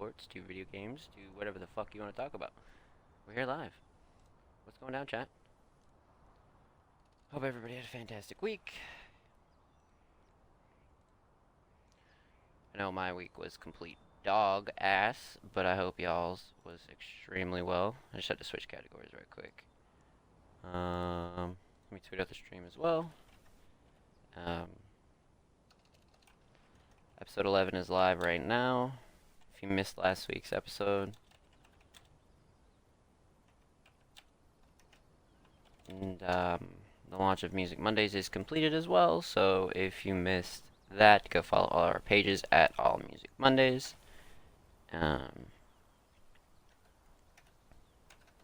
to to video games to whatever the fuck you want to talk about. We're here live. What's going down, chat? Hope everybody had a fantastic week. I know my week was complete dog ass, but I hope y'all's was extremely well. I just had to switch categories right quick. Um, let me tweet out the stream as well. Um, episode 11 is live right now. If you missed last week's episode, and um, the launch of Music Mondays is completed as well. So if you missed that, go follow all our pages at All Music Mondays. Um,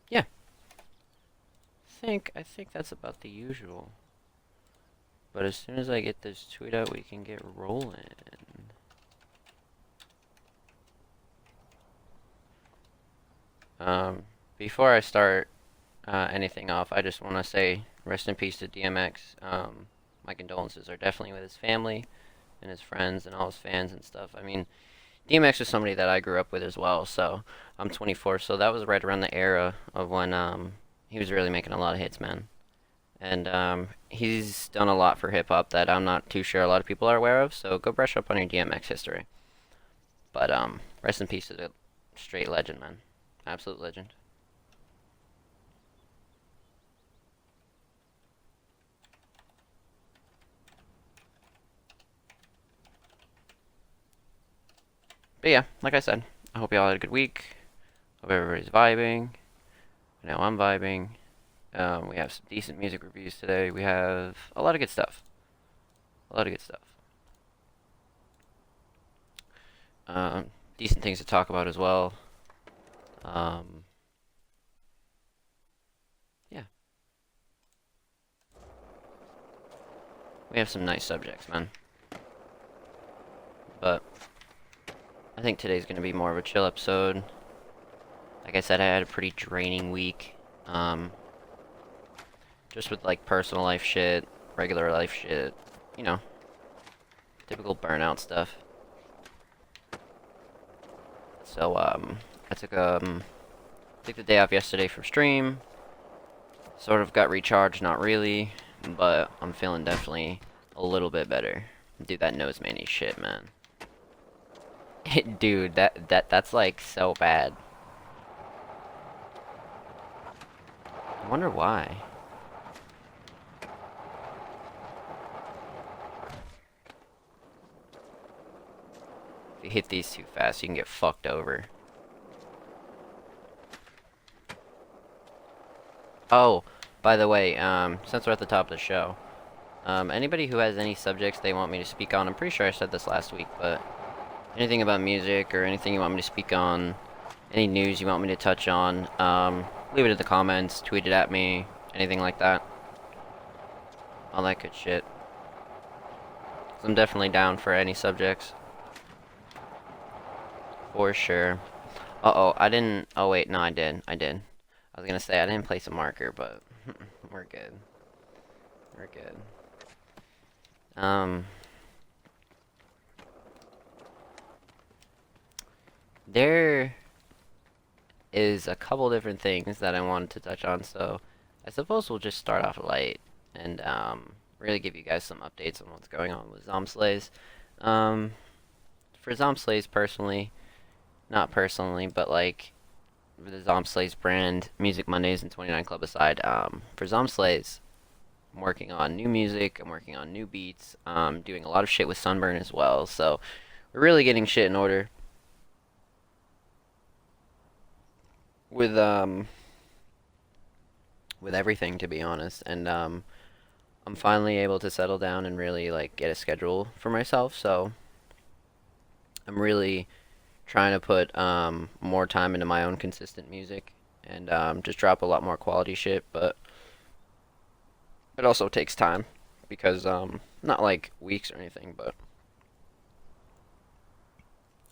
yeah. I think I think that's about the usual. But as soon as I get this tweet out, we can get rolling. Um, before I start uh, anything off, I just want to say rest in peace to DMX. Um, my condolences are definitely with his family and his friends and all his fans and stuff. I mean, DMX was somebody that I grew up with as well. So I'm 24, so that was right around the era of when um, he was really making a lot of hits, man. And um, he's done a lot for hip hop that I'm not too sure a lot of people are aware of. So go brush up on your DMX history. But um, rest in peace to the straight legend, man. Absolute legend. But yeah, like I said, I hope y'all had a good week. Hope everybody's vibing. I know I'm vibing. Um, we have some decent music reviews today. We have a lot of good stuff. A lot of good stuff. Um, decent things to talk about as well. Um, yeah. We have some nice subjects, man. But I think today's going to be more of a chill episode. Like I said, I had a pretty draining week. Um, just with like personal life shit, regular life shit, you know, typical burnout stuff. So um, I took um, took the day off yesterday from stream. Sort of got recharged, not really, but I'm feeling definitely a little bit better. Dude, that nose manny shit, man. Dude, that that that's like so bad. I wonder why. If you hit these too fast, you can get fucked over. Oh, by the way, um, since we're at the top of the show, um, anybody who has any subjects they want me to speak on, I'm pretty sure I said this last week, but anything about music or anything you want me to speak on, any news you want me to touch on, um, leave it in the comments, tweet it at me, anything like that. All that good shit. I'm definitely down for any subjects. For sure. Uh-oh, I didn't... Oh, wait, no, I did. I did. I was gonna say, I didn't place a marker, but we're good. We're good. Um... there is a couple different things that I wanted to touch on, so I suppose we'll just start off light and um, really give you guys some updates on what's going on with ZombSlays. Um, for ZombSlays personally, not personally, but like the ZombSlays brand, Music Mondays and 29 Club aside, um, for ZombSlays, I'm working on new music, I'm working on new beats, um, doing a lot of shit with Sunburn as well, so we're really getting shit in order. with um with everything to be honest and um I'm finally able to settle down and really like get a schedule for myself so I'm really trying to put um more time into my own consistent music and um just drop a lot more quality shit but it also takes time because um not like weeks or anything but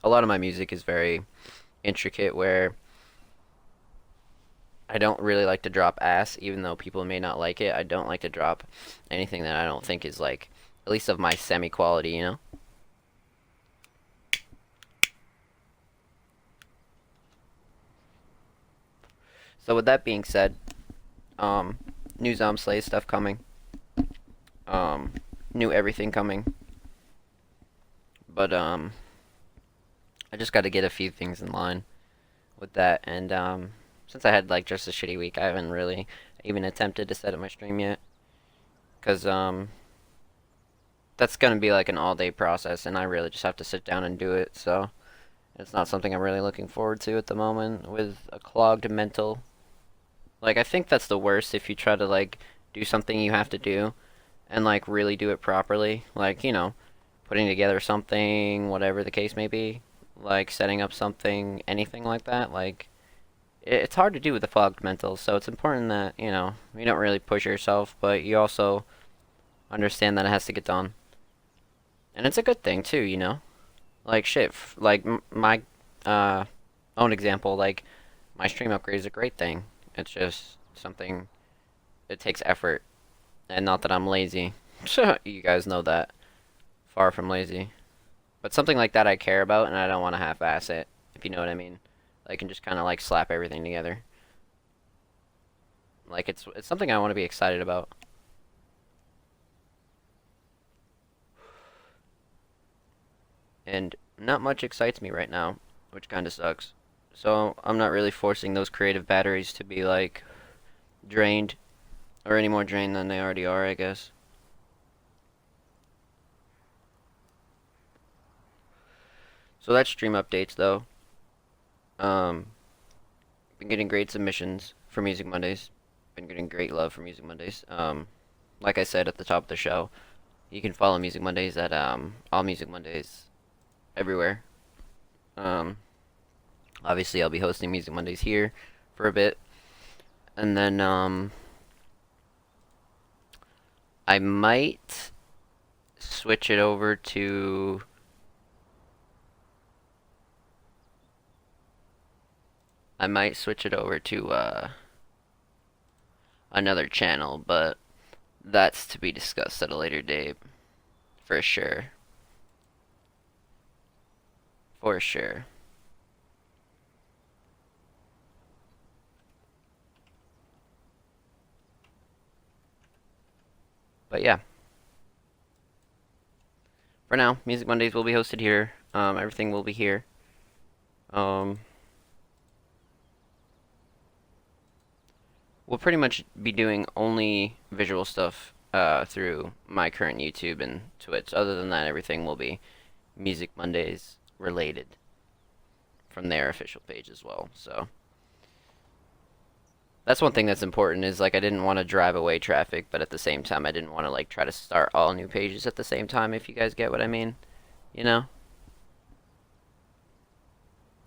a lot of my music is very intricate where I don't really like to drop ass, even though people may not like it. I don't like to drop anything that I don't think is like at least of my semi quality, you know. So with that being said, um, new Zomb stuff coming. Um, new everything coming. But um, I just got to get a few things in line with that, and um, since I had like just a shitty week, I haven't really even attempted to set up my stream yet, cause um, that's gonna be like an all-day process, and I really just have to sit down and do it. So it's not something I'm really looking forward to at the moment with a clogged mental like I think that's the worst if you try to like do something you have to do and like really do it properly. Like, you know, putting together something, whatever the case may be, like setting up something, anything like that, like it's hard to do with the fogged mental, so it's important that, you know, you don't really push yourself, but you also understand that it has to get done. And it's a good thing too, you know? Like shit, like my uh own example, like my stream upgrade is a great thing. It's just something. It takes effort, and not that I'm lazy. you guys know that. Far from lazy, but something like that I care about, and I don't want to half-ass it. If you know what I mean. I can just kind of like slap everything together. Like it's it's something I want to be excited about. And not much excites me right now, which kind of sucks. So I'm not really forcing those creative batteries to be like drained or any more drained than they already are, I guess. So that's stream updates though. Um been getting great submissions for Music Mondays. Been getting great love for Music Mondays. Um like I said at the top of the show, you can follow Music Mondays at um all Music Mondays everywhere. Um Obviously, I'll be hosting Music Mondays here for a bit. And then, um, I might switch it over to I might switch it over to uh, another channel, but that's to be discussed at a later date for sure. For sure. But yeah. For now, Music Mondays will be hosted here. Um, everything will be here. Um, we'll pretty much be doing only visual stuff uh, through my current YouTube and Twitch. Other than that, everything will be Music Mondays related from their official page as well. So that's one thing that's important is like I didn't want to drive away traffic, but at the same time I didn't want to like try to start all new pages at the same time if you guys get what I mean, you know?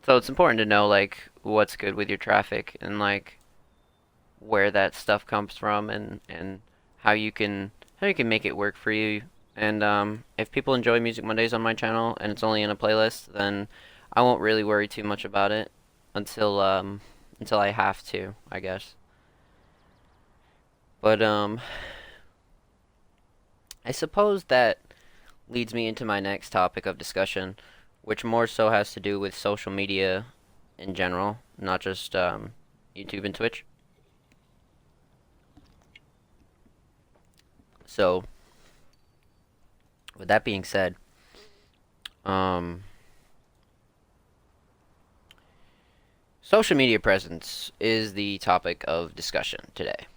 So it's important to know like what's good with your traffic and like where that stuff comes from and and how you can how you can make it work for you. And um, if people enjoy Music Mondays on my channel and it's only in a playlist, then I won't really worry too much about it until um, until I have to, I guess. But, um, I suppose that leads me into my next topic of discussion, which more so has to do with social media in general, not just um, YouTube and Twitch. So, with that being said, um, Social media presence is the topic of discussion today.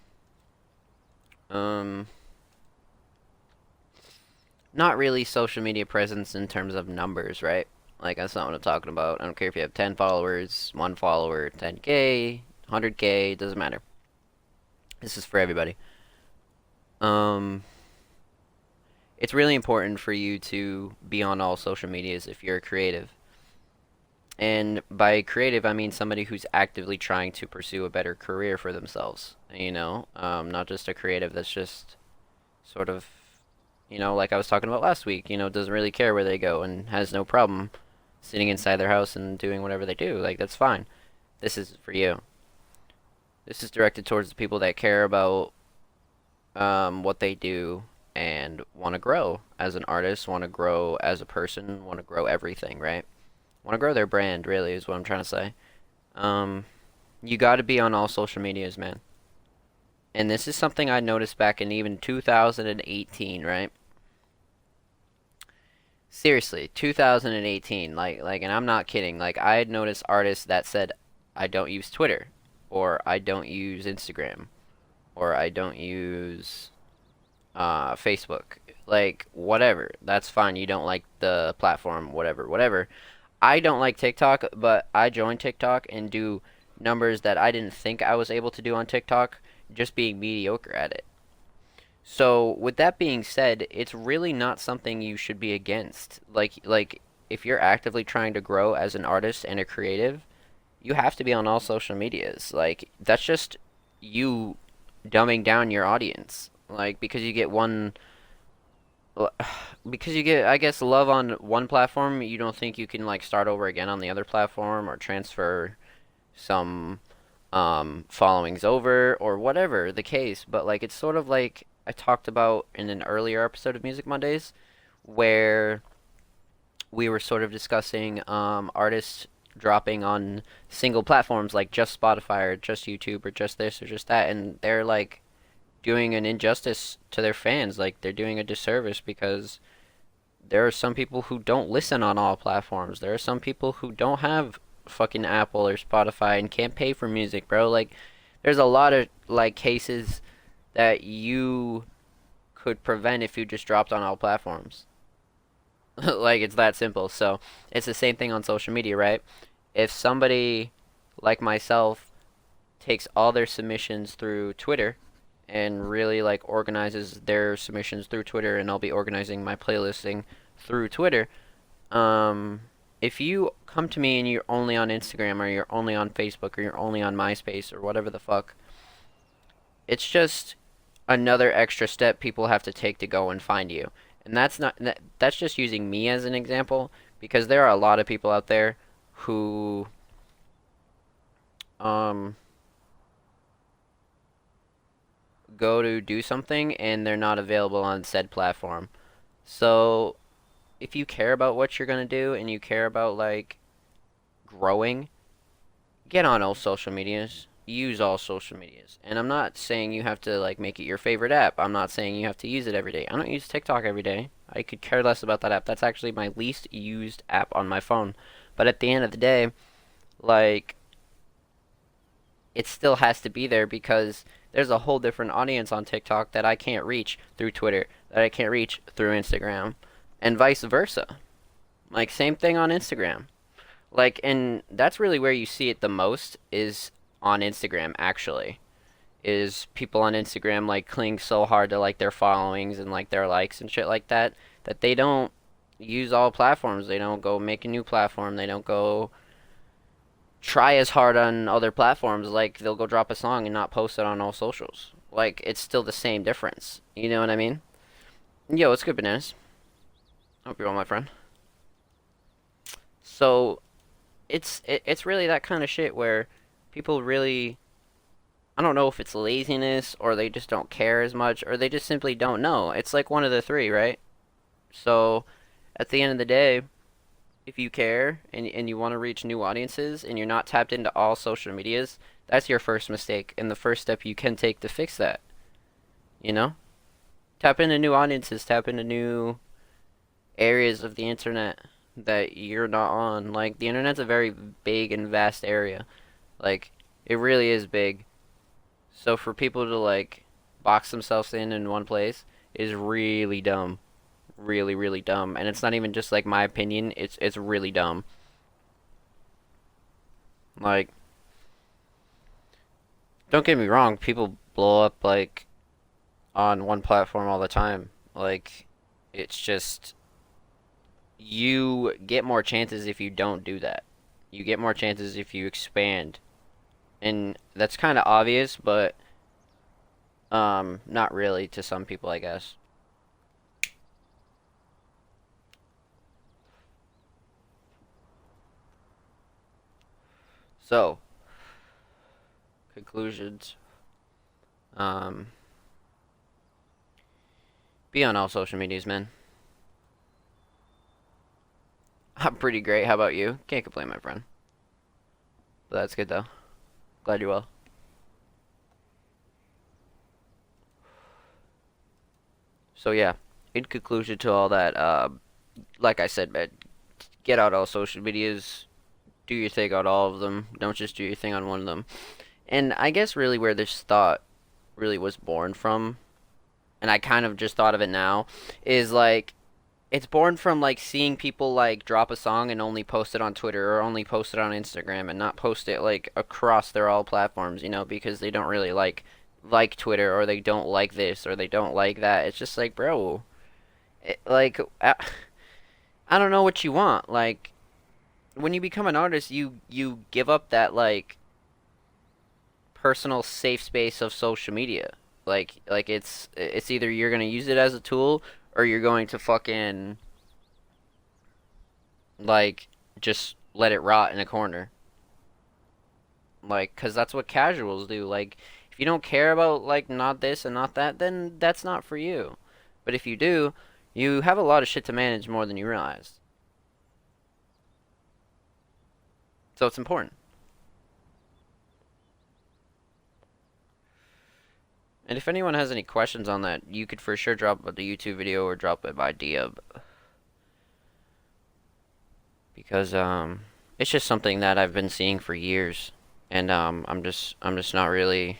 Um, not really social media presence in terms of numbers, right? Like, that's not what I'm talking about. I don't care if you have 10 followers, 1 follower, 10k, 100k, it doesn't matter. This is for everybody. Um, it's really important for you to be on all social medias if you're creative. And by creative, I mean somebody who's actively trying to pursue a better career for themselves. You know, um, not just a creative that's just sort of, you know, like I was talking about last week. You know, doesn't really care where they go and has no problem sitting inside their house and doing whatever they do. Like that's fine. This is for you. This is directed towards the people that care about um, what they do and want to grow as an artist, want to grow as a person, want to grow everything, right? Want to grow their brand, really, is what I'm trying to say. Um, you got to be on all social medias, man. And this is something I noticed back in even 2018, right? Seriously, 2018, like like and I'm not kidding. Like I had noticed artists that said I don't use Twitter or I don't use Instagram or I don't use uh, Facebook. Like whatever. That's fine. You don't like the platform, whatever, whatever. I don't like TikTok, but I joined TikTok and do numbers that I didn't think I was able to do on TikTok just being mediocre at it. So, with that being said, it's really not something you should be against. Like like if you're actively trying to grow as an artist and a creative, you have to be on all social medias. Like that's just you dumbing down your audience. Like because you get one because you get I guess love on one platform, you don't think you can like start over again on the other platform or transfer some um, followings over or whatever the case. But like it's sort of like I talked about in an earlier episode of Music Mondays, where we were sort of discussing um, artists dropping on single platforms like just Spotify or just YouTube or just this or just that, and they're like doing an injustice to their fans. Like they're doing a disservice because there are some people who don't listen on all platforms. There are some people who don't have fucking Apple or Spotify and can't pay for music, bro. Like, there's a lot of like cases that you could prevent if you just dropped on all platforms. like it's that simple. So it's the same thing on social media, right? If somebody like myself takes all their submissions through Twitter and really like organizes their submissions through Twitter and I'll be organizing my playlisting through Twitter, um, if you come to me and you're only on Instagram or you're only on Facebook or you're only on MySpace or whatever the fuck, it's just another extra step people have to take to go and find you. And that's not that, that's just using me as an example because there are a lot of people out there who um go to do something and they're not available on said platform. So if you care about what you're gonna do and you care about like growing, get on all social medias. Use all social medias. And I'm not saying you have to like make it your favorite app. I'm not saying you have to use it every day. I don't use TikTok every day. I could care less about that app. That's actually my least used app on my phone. But at the end of the day, like it still has to be there because there's a whole different audience on TikTok that I can't reach through Twitter, that I can't reach through Instagram and vice versa. Like same thing on Instagram. Like and that's really where you see it the most is on Instagram actually. Is people on Instagram like cling so hard to like their followings and like their likes and shit like that that they don't use all platforms. They don't go make a new platform. They don't go try as hard on other platforms. Like they'll go drop a song and not post it on all socials. Like it's still the same difference. You know what I mean? Yo, it's good bananas. Hope you're well, my friend. So, it's it, it's really that kind of shit where people really I don't know if it's laziness or they just don't care as much or they just simply don't know. It's like one of the three, right? So, at the end of the day, if you care and and you want to reach new audiences and you're not tapped into all social medias, that's your first mistake and the first step you can take to fix that. You know? Tap into new audiences, tap into new areas of the internet that you're not on. Like the internet's a very big and vast area. Like it really is big. So for people to like box themselves in in one place is really dumb. Really really dumb. And it's not even just like my opinion, it's it's really dumb. Like don't get me wrong, people blow up like on one platform all the time. Like it's just you get more chances if you don't do that. You get more chances if you expand. And that's kind of obvious, but um not really to some people, I guess. So, conclusions. Um, be on all social medias, man. I'm pretty great. How about you? Can't complain, my friend. But that's good though. Glad you're well. So yeah, in conclusion to all that, uh, like I said, man, get out all social medias, do your thing on all of them. Don't just do your thing on one of them. And I guess really where this thought really was born from, and I kind of just thought of it now, is like it's born from like seeing people like drop a song and only post it on Twitter or only post it on Instagram and not post it like across their all platforms, you know, because they don't really like like Twitter or they don't like this or they don't like that. It's just like, bro, it, like I, I don't know what you want. Like when you become an artist, you you give up that like personal safe space of social media. Like like it's it's either you're to use it as a tool or you're going to fucking like just let it rot in a corner. Like cuz that's what casuals do. Like if you don't care about like not this and not that, then that's not for you. But if you do, you have a lot of shit to manage more than you realize. So it's important. And if anyone has any questions on that, you could for sure drop a YouTube video or drop it by DM. Because um it's just something that I've been seeing for years and um I'm just I'm just not really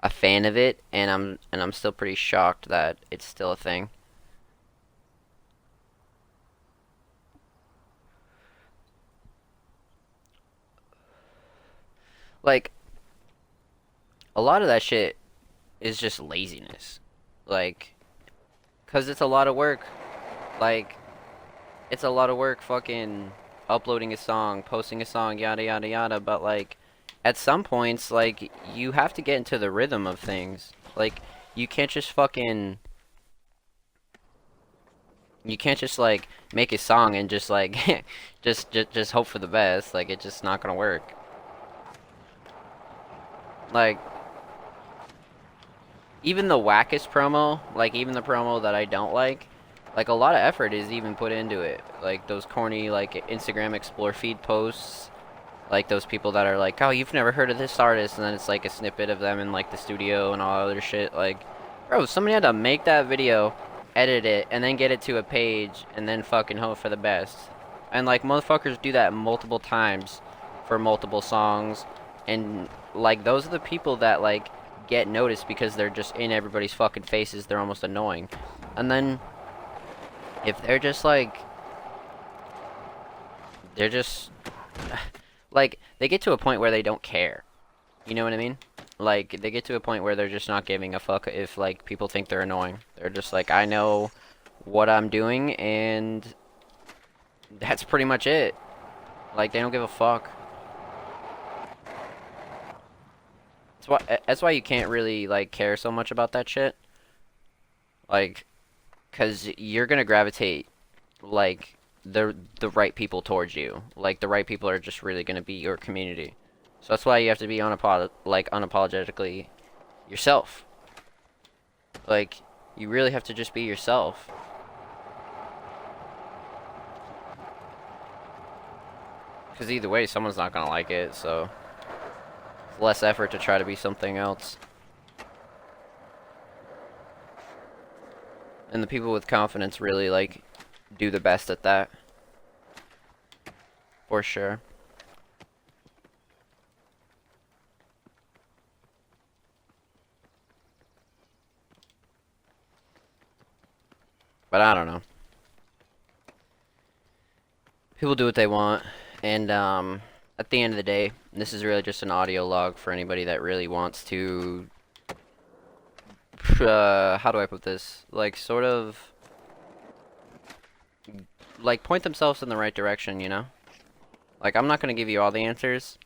a fan of it and I'm and I'm still pretty shocked that it's still a thing. Like a lot of that shit is just laziness. Like cuz it's a lot of work. Like it's a lot of work fucking uploading a song, posting a song, yada yada yada, but like at some points, like, you have to get into the rhythm of things. Like, you can't just fucking... You can't just, like, make a song and just, like, just, just, just hope for the best. Like, it's just not gonna work. Like, even the wackest promo, like, even the promo that I don't like, like, a lot of effort is even put into it. Like, those corny, like, Instagram Explore feed posts like those people that are like, oh, you've never heard of this artist, and then it's like a snippet of them in like the studio and all other shit. Like, bro, somebody had to make that video, edit it, and then get it to a page, and then fucking hope for the best. And like motherfuckers do that multiple times for multiple songs, and like those are the people that like get noticed because they're just in everybody's fucking faces. They're almost annoying, and then if they're just like they're just like they get to a point where they don't care. You know what I mean? Like they get to a point where they're just not giving a fuck if like people think they're annoying. They're just like I know what I'm doing and that's pretty much it. Like they don't give a fuck. That's why that's why you can't really like care so much about that shit. Like cuz you're to gravitate like the the right people towards you. Like the right people are just really gonna be your community. So that's why you have to be unapolog like unapologetically yourself. Like you really have to just be yourself. Because either way, someone's not gonna like it, so less effort to try to be something else. And the people with confidence really like do the best at that. For sure. But I don't know. People do what they want. And um, at the end of the day, this is really just an audio log for anybody that really wants to... Uh, how do I put this? Like, sort of like point themselves in the right direction, you know? Like I'm not to give you all the answers,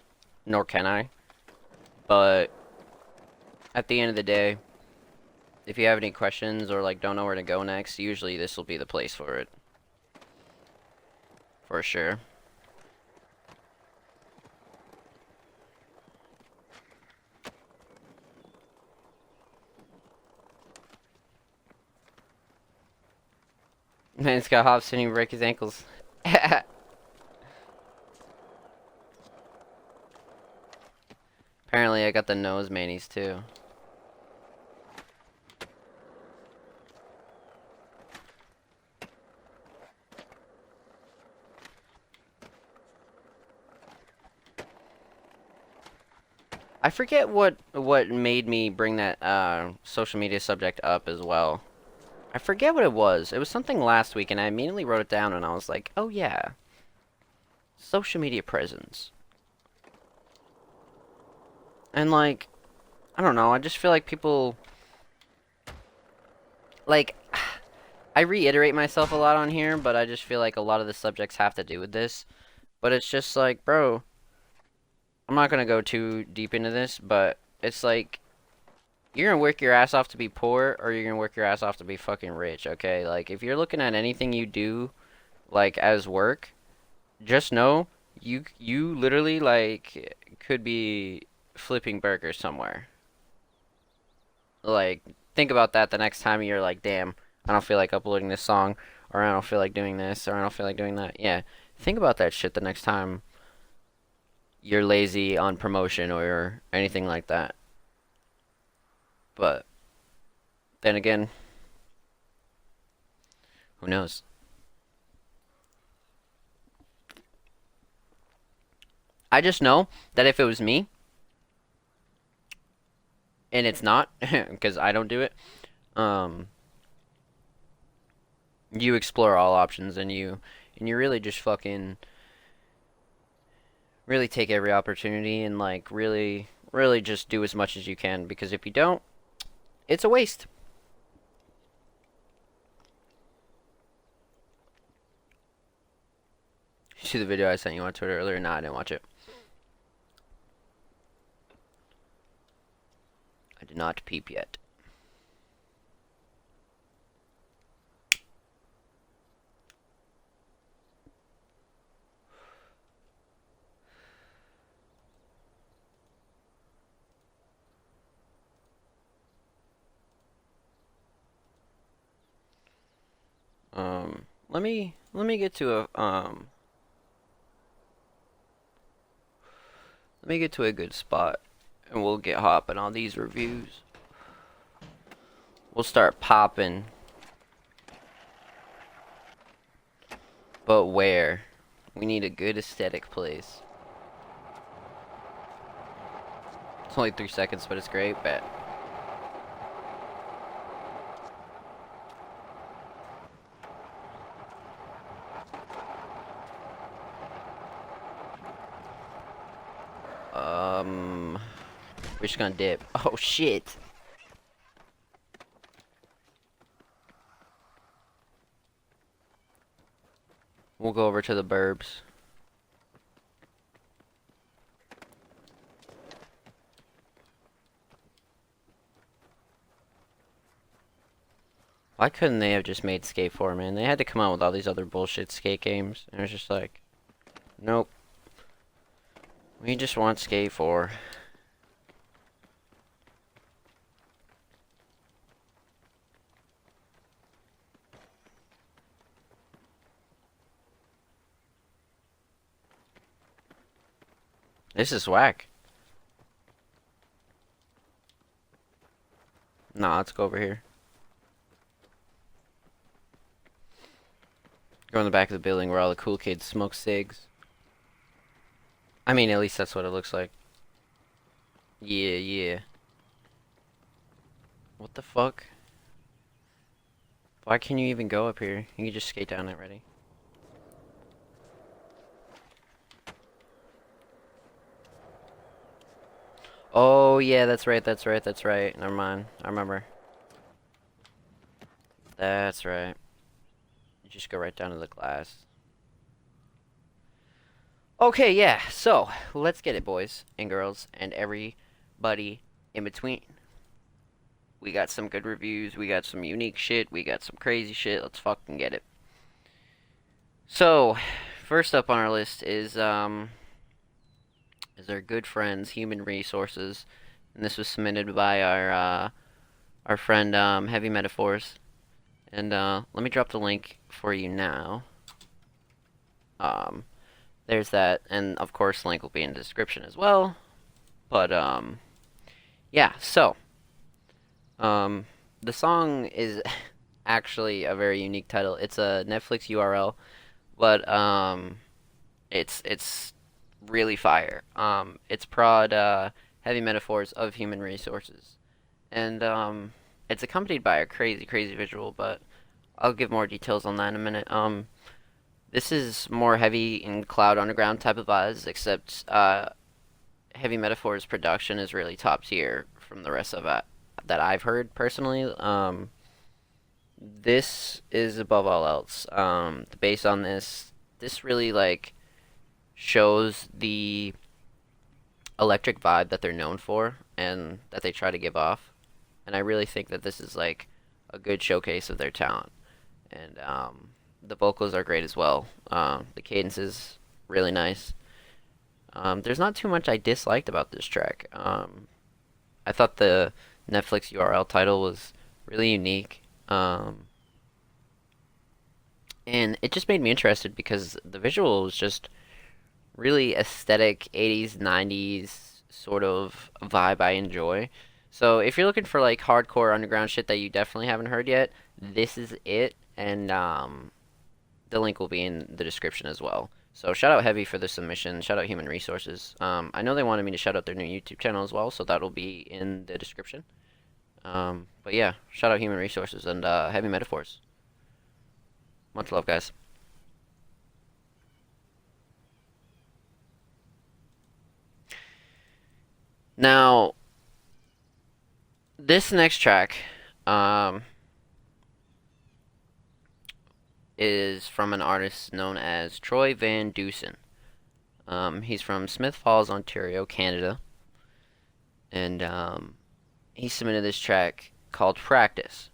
nor can I. But at the end of the day, if you have any questions or like don't know where to go next, usually this will be the place for it. For sure. Man's got hops and he break his ankles. Apparently I got the nose manies too. I forget what what made me bring that uh, social media subject up as well. I forget what it was. It was something last week, and I immediately wrote it down, and I was like, "Oh yeah, social media presence." And like, I don't know. I just feel like people, like, I reiterate myself a lot on here, but I just feel like a lot of the subjects have to do with this. But it's just like, bro, I'm not gonna go too deep into this, but it's like you're gonna work your ass off to be poor, or you're gonna work your ass off to be fucking rich. Okay, like if you're looking at anything you do, like as work, just know you you literally like could be flipping burgers somewhere. Like think about that the next time you're like, damn, I don't feel like uploading this song, or I don't feel like doing this, or I don't feel like doing that. Yeah, think about that shit the next time you're lazy on promotion or anything like that. But then again, who knows? I just know that if it was me, and it's not, because I don't do it, um, you explore all options and you, and you really just fucking really take every opportunity and like really really just do as much as you can because if you don't it's a waste you see the video I sent you on Twitter earlier? Nah, I didn't watch it. I did not peep yet. Um, let me let me get to a um let me get to a good spot and we'll get hopping on these reviews. We'll start popping. But where? We need a good aesthetic place. It's only three seconds, but it's great. Bet. Um, we're just gonna dip. Oh shit. We'll go over to the burbs. Why couldn't they have just made Skate 4, man? They had to come out with all these other bullshit skate games. And it was just like, nope. We just want Skate 4. This is whack. Nah, let's go over here. Go in the back of the building where all the cool kids smoke cigs. I mean, at least that's what it looks like. Yeah, yeah. What the fuck? Why can you even go up here? You can just skate down it Oh, yeah, that's right, that's right, that's right. Never mind. I remember. That's right. You just go right down to the glass. Okay, yeah, so let's get it, boys and girls, and everybody in between. We got some good reviews, we got some unique shit, we got some crazy shit. Let's fucking get it. So, first up on our list is um is our good friends Human Resources, and this was submitted by our uh, our friend um, Heavy Metaphors. And uh, let me drop the link for you now. Um, there's that, and of course, link will be in the description as well. But um, yeah. So um, the song is actually a very unique title. It's a Netflix URL, but um, it's it's really fire. Um, it's prod uh, heavy metaphors of human resources, and um, it's accompanied by a crazy, crazy visual. But I'll give more details on that in a minute. Um, this is more heavy in Cloud Underground type of vibes, except uh, heavy metaphors production is really top tier from the rest of it that I've heard personally. Um, this is above all else. Um, the bass on this, this really like shows the electric vibe that they're known for and that they try to give off. And I really think that this is like a good showcase of their talent. And um, the vocals are great as well. Uh, the cadence is really nice. Um, there's not too much I disliked about this track. Um, I thought the Netflix URL title was really unique. Um, and it just made me interested because the visual was just really aesthetic 80s 90s sort of vibe I enjoy. So if you're looking for like hardcore underground shit that you definitely haven't heard yet, this is it and um, the link will be in the description as well. So shout out Heavy for the submission. Shout out Human Resources. Um, I know they wanted me to shout out their new YouTube channel as well, so that'll be in the description. Um, but yeah, shout out Human Resources and uh, Heavy Metaphors. Much love, guys. Now, this next track um, is from an artist known as Troy Van Dusen. Um, he's from Smith Falls, Ontario, Canada. And um, he submitted this track called Practice.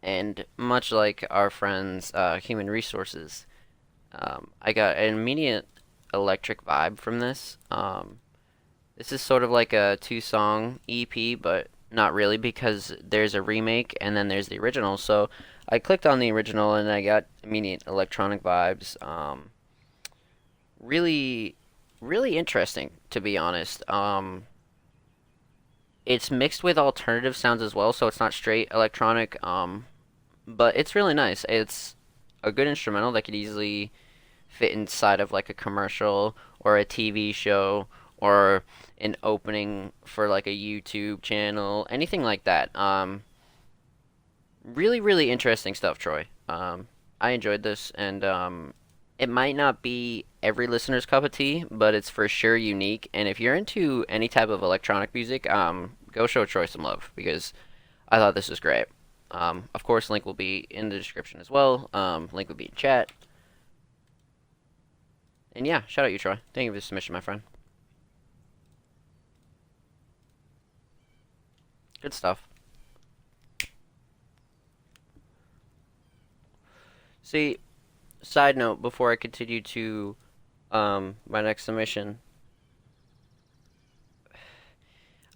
And much like our friends, uh, Human Resources, um, I got an immediate electric vibe from this. Um, this is sort of like a two song EP, but not really because there's a remake and then there's the original. So I clicked on the original and I got immediate electronic vibes. Um, really, really interesting to be honest. Um, it's mixed with alternative sounds as well, so it's not straight electronic. Um, but it's really nice. It's a good instrumental that could easily fit inside of like a commercial or a TV show or an opening for like a YouTube channel, anything like that. Um, really, really interesting stuff, Troy. Um, I enjoyed this, and um, it might not be every listener's cup of tea, but it's for sure unique. And if you're into any type of electronic music, um, go show Troy some love because I thought this was great. Um, of course, link will be in the description as well. Um, link will be in chat. And yeah, shout out you, Troy. Thank you for the submission, my friend. Good stuff. See, side note before I continue to um, my next submission.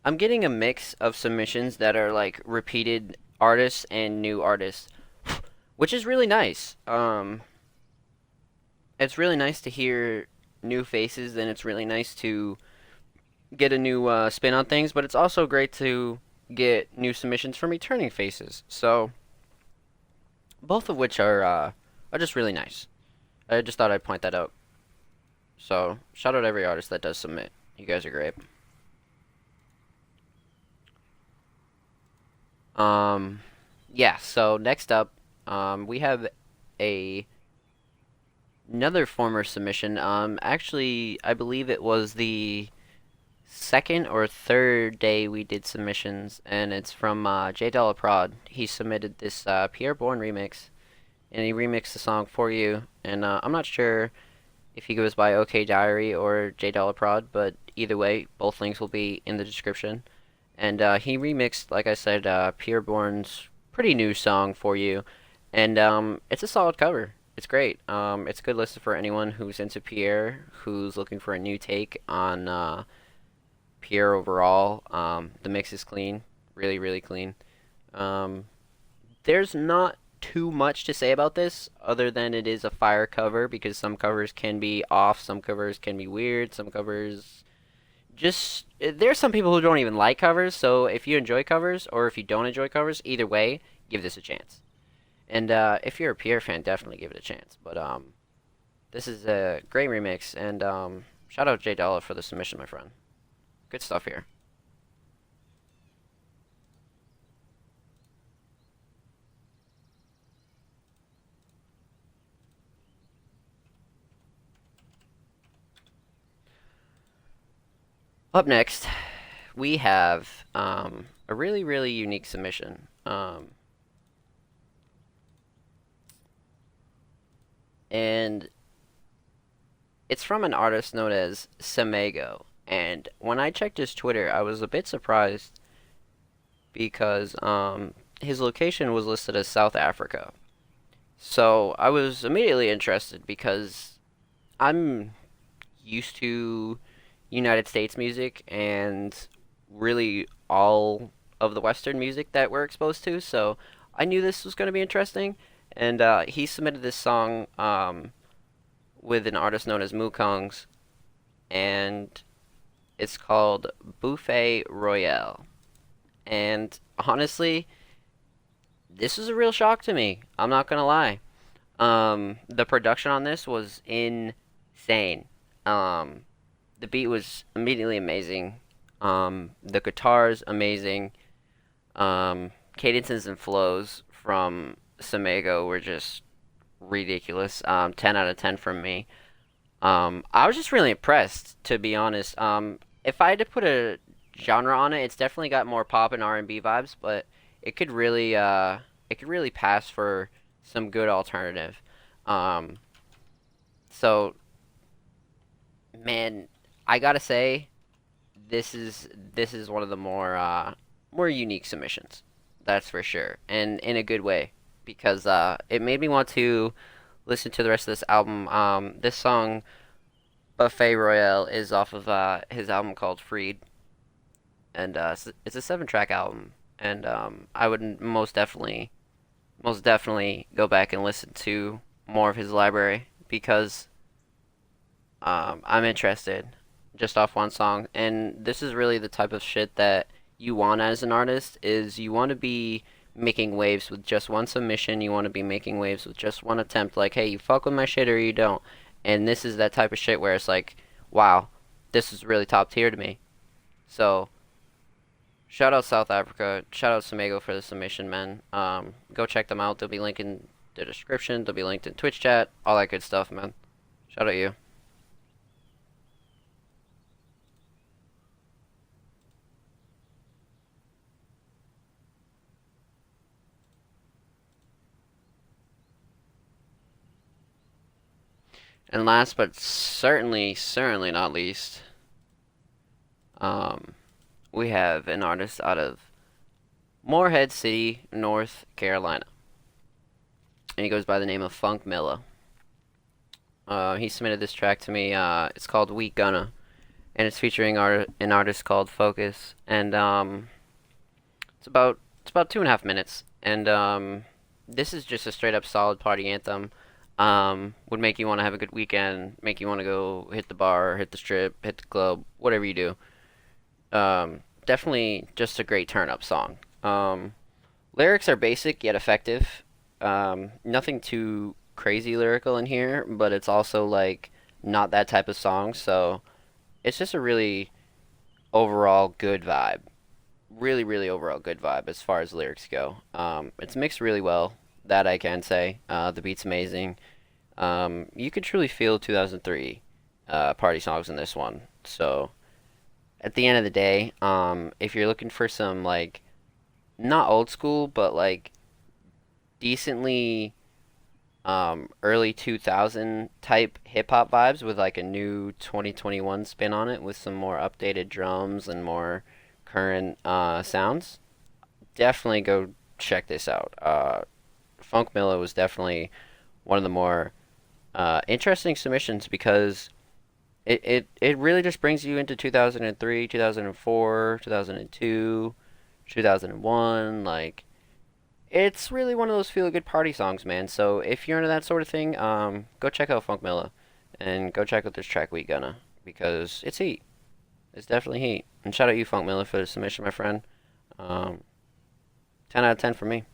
I'm getting a mix of submissions that are like repeated artists and new artists, which is really nice. Um, it's really nice to hear new faces, and it's really nice to get a new uh, spin on things. But it's also great to get new submissions from returning faces. So both of which are uh, are just really nice. I just thought I'd point that out. So shout out every artist that does submit. You guys are great. Um, yeah. So next up, um, we have a another former submission. Um, actually, I believe it was the second or third day we did submissions, and it's from uh, J Dollar Prod. He submitted this uh, Pi'erre Bourne remix, and he remixed the song for you. And uh, I'm not sure if he goes by OK Diary or J Dollar Prod, but either way, both links will be in the description. And uh, he remixed, like I said, uh, Pi'erre Bourne's pretty new song for you, and um, it's a solid cover. It's great. Um, it's a good listen for anyone who's into Pierre, who's looking for a new take on uh, Pierre overall. Um, the mix is clean, really, really clean. Um, there's not too much to say about this other than it is a fire cover because some covers can be off, some covers can be weird, some covers just there's some people who don't even like covers, so if you enjoy covers or if you don't enjoy covers, either way, give this a chance. And uh, if you're a Pierre fan, definitely give it a chance. But um, this is a great remix, and um, shout out Jay Dollar for the submission, my friend. Good stuff here. Up next, we have um, a really, really unique submission. Um, and it's from an artist known as Samego. And when I checked his Twitter, I was a bit surprised because um, his location was listed as South Africa. So I was immediately interested because I'm used to United States music and really all of the Western music that we're exposed to. So I knew this was going to be interesting. And uh, he submitted this song um, with an artist known as Mukongs. and it's called Buffet Royale. And honestly, this was a real shock to me. I'm not gonna lie. Um, the production on this was insane. Um, the beat was immediately amazing. Um, the guitars amazing. Um, cadences and flows from Samego were just ridiculous. Um, 10 out of 10 from me. Um, I was just really impressed, to be honest. Um, if I had to put a genre on it, it's definitely got more pop and R&B vibes, but it could really, uh, it could really pass for some good alternative. Um, so, man, I gotta say, this is this is one of the more uh, more unique submissions. That's for sure, and in a good way because uh, it made me want to listen to the rest of this album. Um, this song, Buffet Royale, is off of uh, his album called Freed, and uh, it's a seven-track album. And um, I would most definitely, most definitely go back and listen to more of his library because um, I'm interested just off one song. And this is really the type of shit that you want as an artist. Is you want to be making waves with just one submission. You want to be making waves with just one attempt. Like, hey, you fuck with my shit or you don't. And this is that type of shit where it's like, wow, this is really top tier to me. So, shout out South Africa. Shout out Samego for the submission, man. Um, go check them out. They'll be linked in the description. They'll be linked in Twitch chat. All that good stuff, man. Shout out you. And last but certainly, certainly not least, um, we have an artist out of Morehead City, North Carolina. And he goes by the name of Funk Miller. Uh, he submitted this track to me. Uh, it's called We Gonna. And it's featuring art- an artist called Focus. And um, it's about it's about two and a half minutes. And um, this is just a straight up solid party anthem um, would make you want to have a good weekend, make you want to go hit the bar, hit the strip, hit the club, whatever you do. Um, definitely just a great turn up song. Um, lyrics are basic yet effective. Um, nothing too crazy lyrical in here, but it's also like not that type of song, so it's just a really overall good vibe. Really, really overall good vibe as far as lyrics go. Um, it's mixed really well that I can say. Uh, the beat's amazing. Um, you can truly feel 2003 uh, party songs in this one. So, at the end of the day, um, if you're looking for some like not old school, but like decently um, early 2000 type hip hop vibes with like a new 2021 spin on it with some more updated drums and more current uh, sounds, definitely go check this out. Uh, Funk Miller was definitely one of the more uh, interesting submissions because it, it, it really just brings you into 2003, 2004, 2002, 2001. Like, It's really one of those feel good party songs, man. So if you're into that sort of thing, um, go check out Funk Miller and go check out this track we gonna because it's heat. It's definitely heat. And shout out you, Funk Miller, for the submission, my friend. Um, 10 out of 10 for me.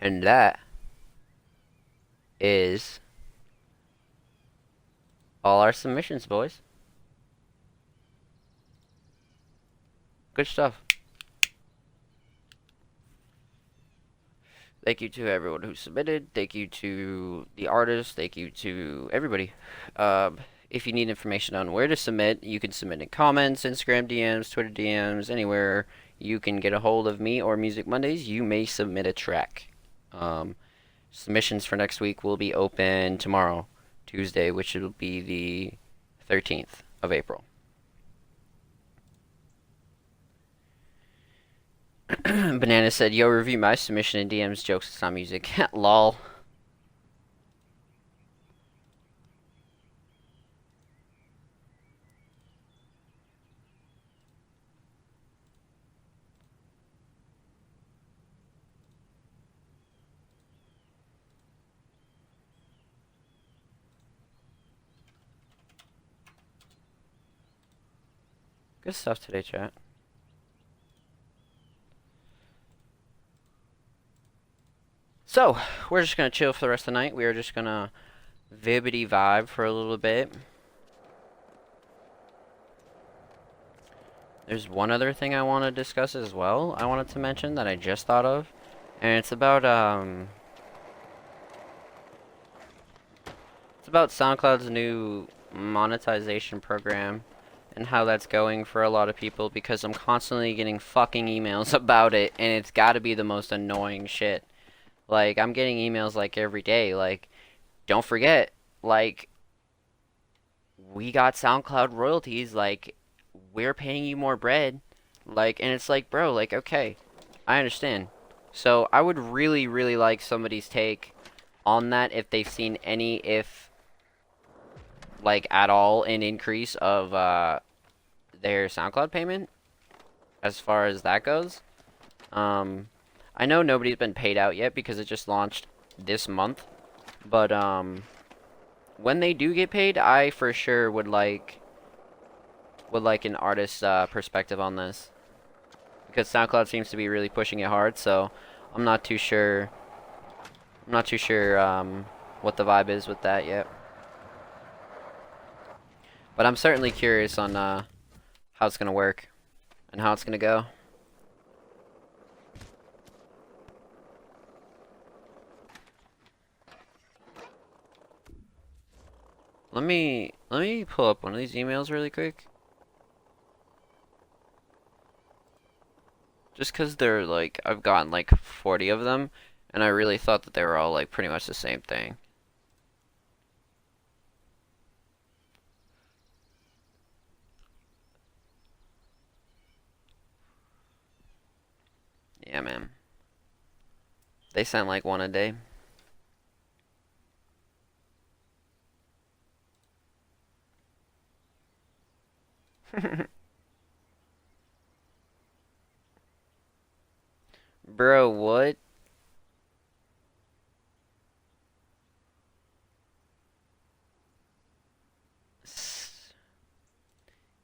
And that is all our submissions, boys. Good stuff. Thank you to everyone who submitted. Thank you to the artists. Thank you to everybody. Um, if you need information on where to submit, you can submit in comments, Instagram DMs, Twitter DMs, anywhere you can get a hold of me or Music Mondays. You may submit a track. Um, submissions for next week will be open tomorrow, Tuesday, which will be the 13th of April. Banana said, Yo, review my submission in DMs, jokes, it's not music. Lol. Good stuff today, chat. So, we're just gonna chill for the rest of the night. We are just gonna vibbity vibe for a little bit. There's one other thing I want to discuss as well. I wanted to mention that I just thought of, and it's about um, it's about SoundCloud's new monetization program and how that's going for a lot of people because I'm constantly getting fucking emails about it, and it's got to be the most annoying shit. Like I'm getting emails like every day like don't forget like we got SoundCloud royalties like we're paying you more bread like and it's like bro like okay I understand. So I would really really like somebody's take on that if they've seen any if like at all an increase of uh their SoundCloud payment as far as that goes. Um I know nobody's been paid out yet because it just launched this month. But, um, when they do get paid, I for sure would like, would like an artist's uh, perspective on this. Because SoundCloud seems to be really pushing it hard, so I'm not too sure, I'm not too sure, um, what the vibe is with that yet. But I'm certainly curious on, uh, how it's gonna work and how it's gonna go. Let me let me pull up one of these emails really quick. Just cuz they're like I've gotten like 40 of them and I really thought that they were all like pretty much the same thing. Yeah, man. They sent like one a day. Bro, what?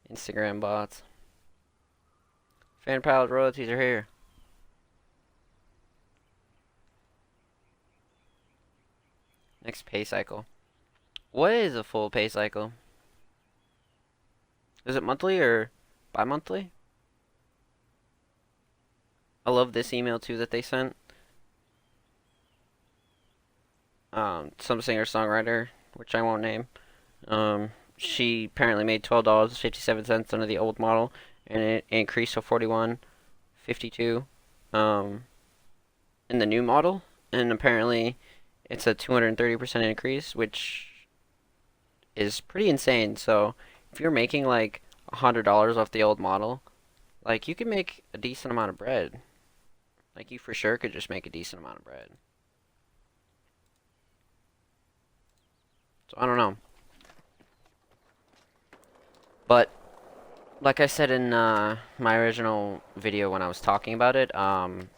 Instagram bots. Fan-Powered royalties are here. Next pay cycle. What is a full pay cycle? Is it monthly or bi-monthly? I love this email too that they sent. Um, some singer-songwriter, which I won't name. Um, she apparently made twelve dollars fifty-seven cents under the old model, and it increased to forty-one fifty-two um, in the new model. And apparently, it's a two hundred and thirty percent increase, which is pretty insane. So if you're making like a hundred dollars off the old model, like you could make a decent amount of bread. Like you for sure could just make a decent amount of bread. So I don't know. But like I said in uh, my original video when I was talking about it, um,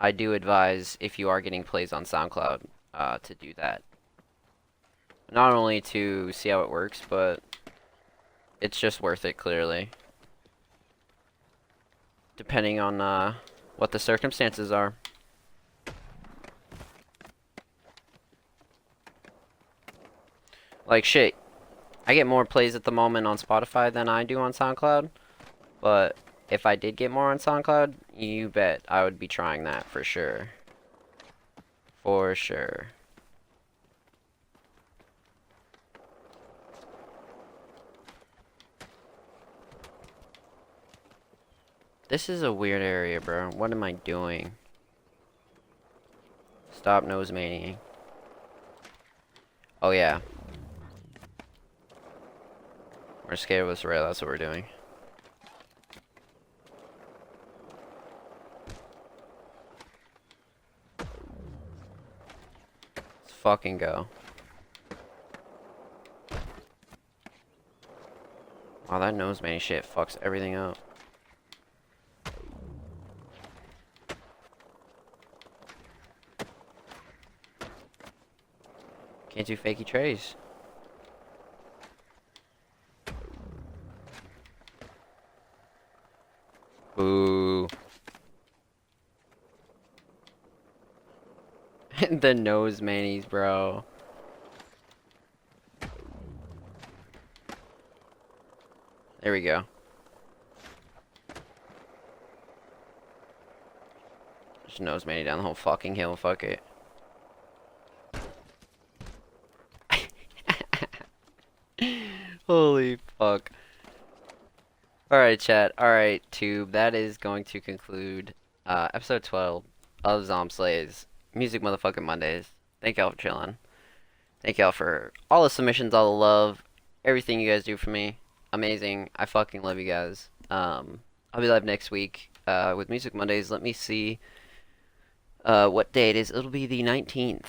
I do advise if you are getting plays on SoundCloud uh, to do that. Not only to see how it works, but it's just worth it, clearly. Depending on uh, what the circumstances are. Like, shit, I get more plays at the moment on Spotify than I do on SoundCloud. But if I did get more on SoundCloud, you bet I would be trying that for sure. For sure. This is a weird area, bro. What am I doing? Stop nose maniac. Oh, yeah. We're scared of this rail, that's what we're doing. Fucking go. Wow, that nose man shit fucks everything up. Can't do fakey trays. Boo. The nose manis, bro. There we go. Just nose mani down the whole fucking hill, fuck it. Holy fuck. Alright, chat. Alright, Tube. That is going to conclude uh, episode 12 of ZombSlays Music Motherfucking Mondays. Thank y'all for chilling. Thank y'all for all the submissions, all the love, everything you guys do for me. Amazing. I fucking love you guys. Um, I'll be live next week uh, with Music Mondays. Let me see uh, what day it is. It'll be the 19th.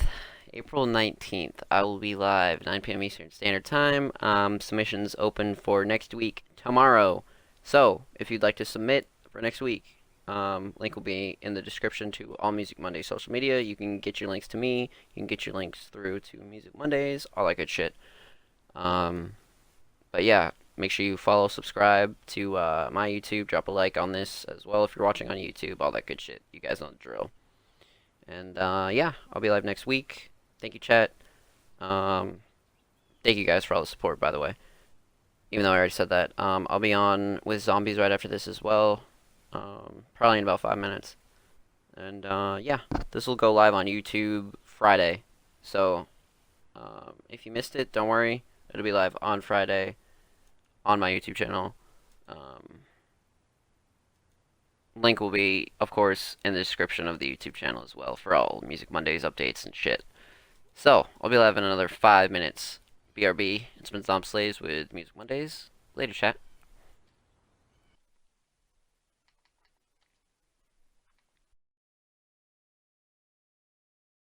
April 19th. I will be live, 9 p.m. Eastern Standard Time. Um, submissions open for next week, tomorrow. So, if you'd like to submit for next week, um, link will be in the description to All Music Monday social media. You can get your links to me. You can get your links through to Music Mondays, all that good shit. Um, but yeah, make sure you follow, subscribe to uh, my YouTube. Drop a like on this as well if you're watching on YouTube. All that good shit. You guys know the drill. And uh, yeah, I'll be live next week. Thank you, chat. Um, thank you guys for all the support, by the way even though I already said that. Um, I'll be on with zombies right after this as well, um, probably in about five minutes. And uh, yeah, this will go live on YouTube Friday. So um, if you missed it, don't worry. It'll be live on Friday on my YouTube channel. Um, link will be, of course, in the description of the YouTube channel as well for all Music Mondays updates and shit. So, I'll be live in another five minutes. BRB. It's been ZombSlays with Music Mondays. Later, chat.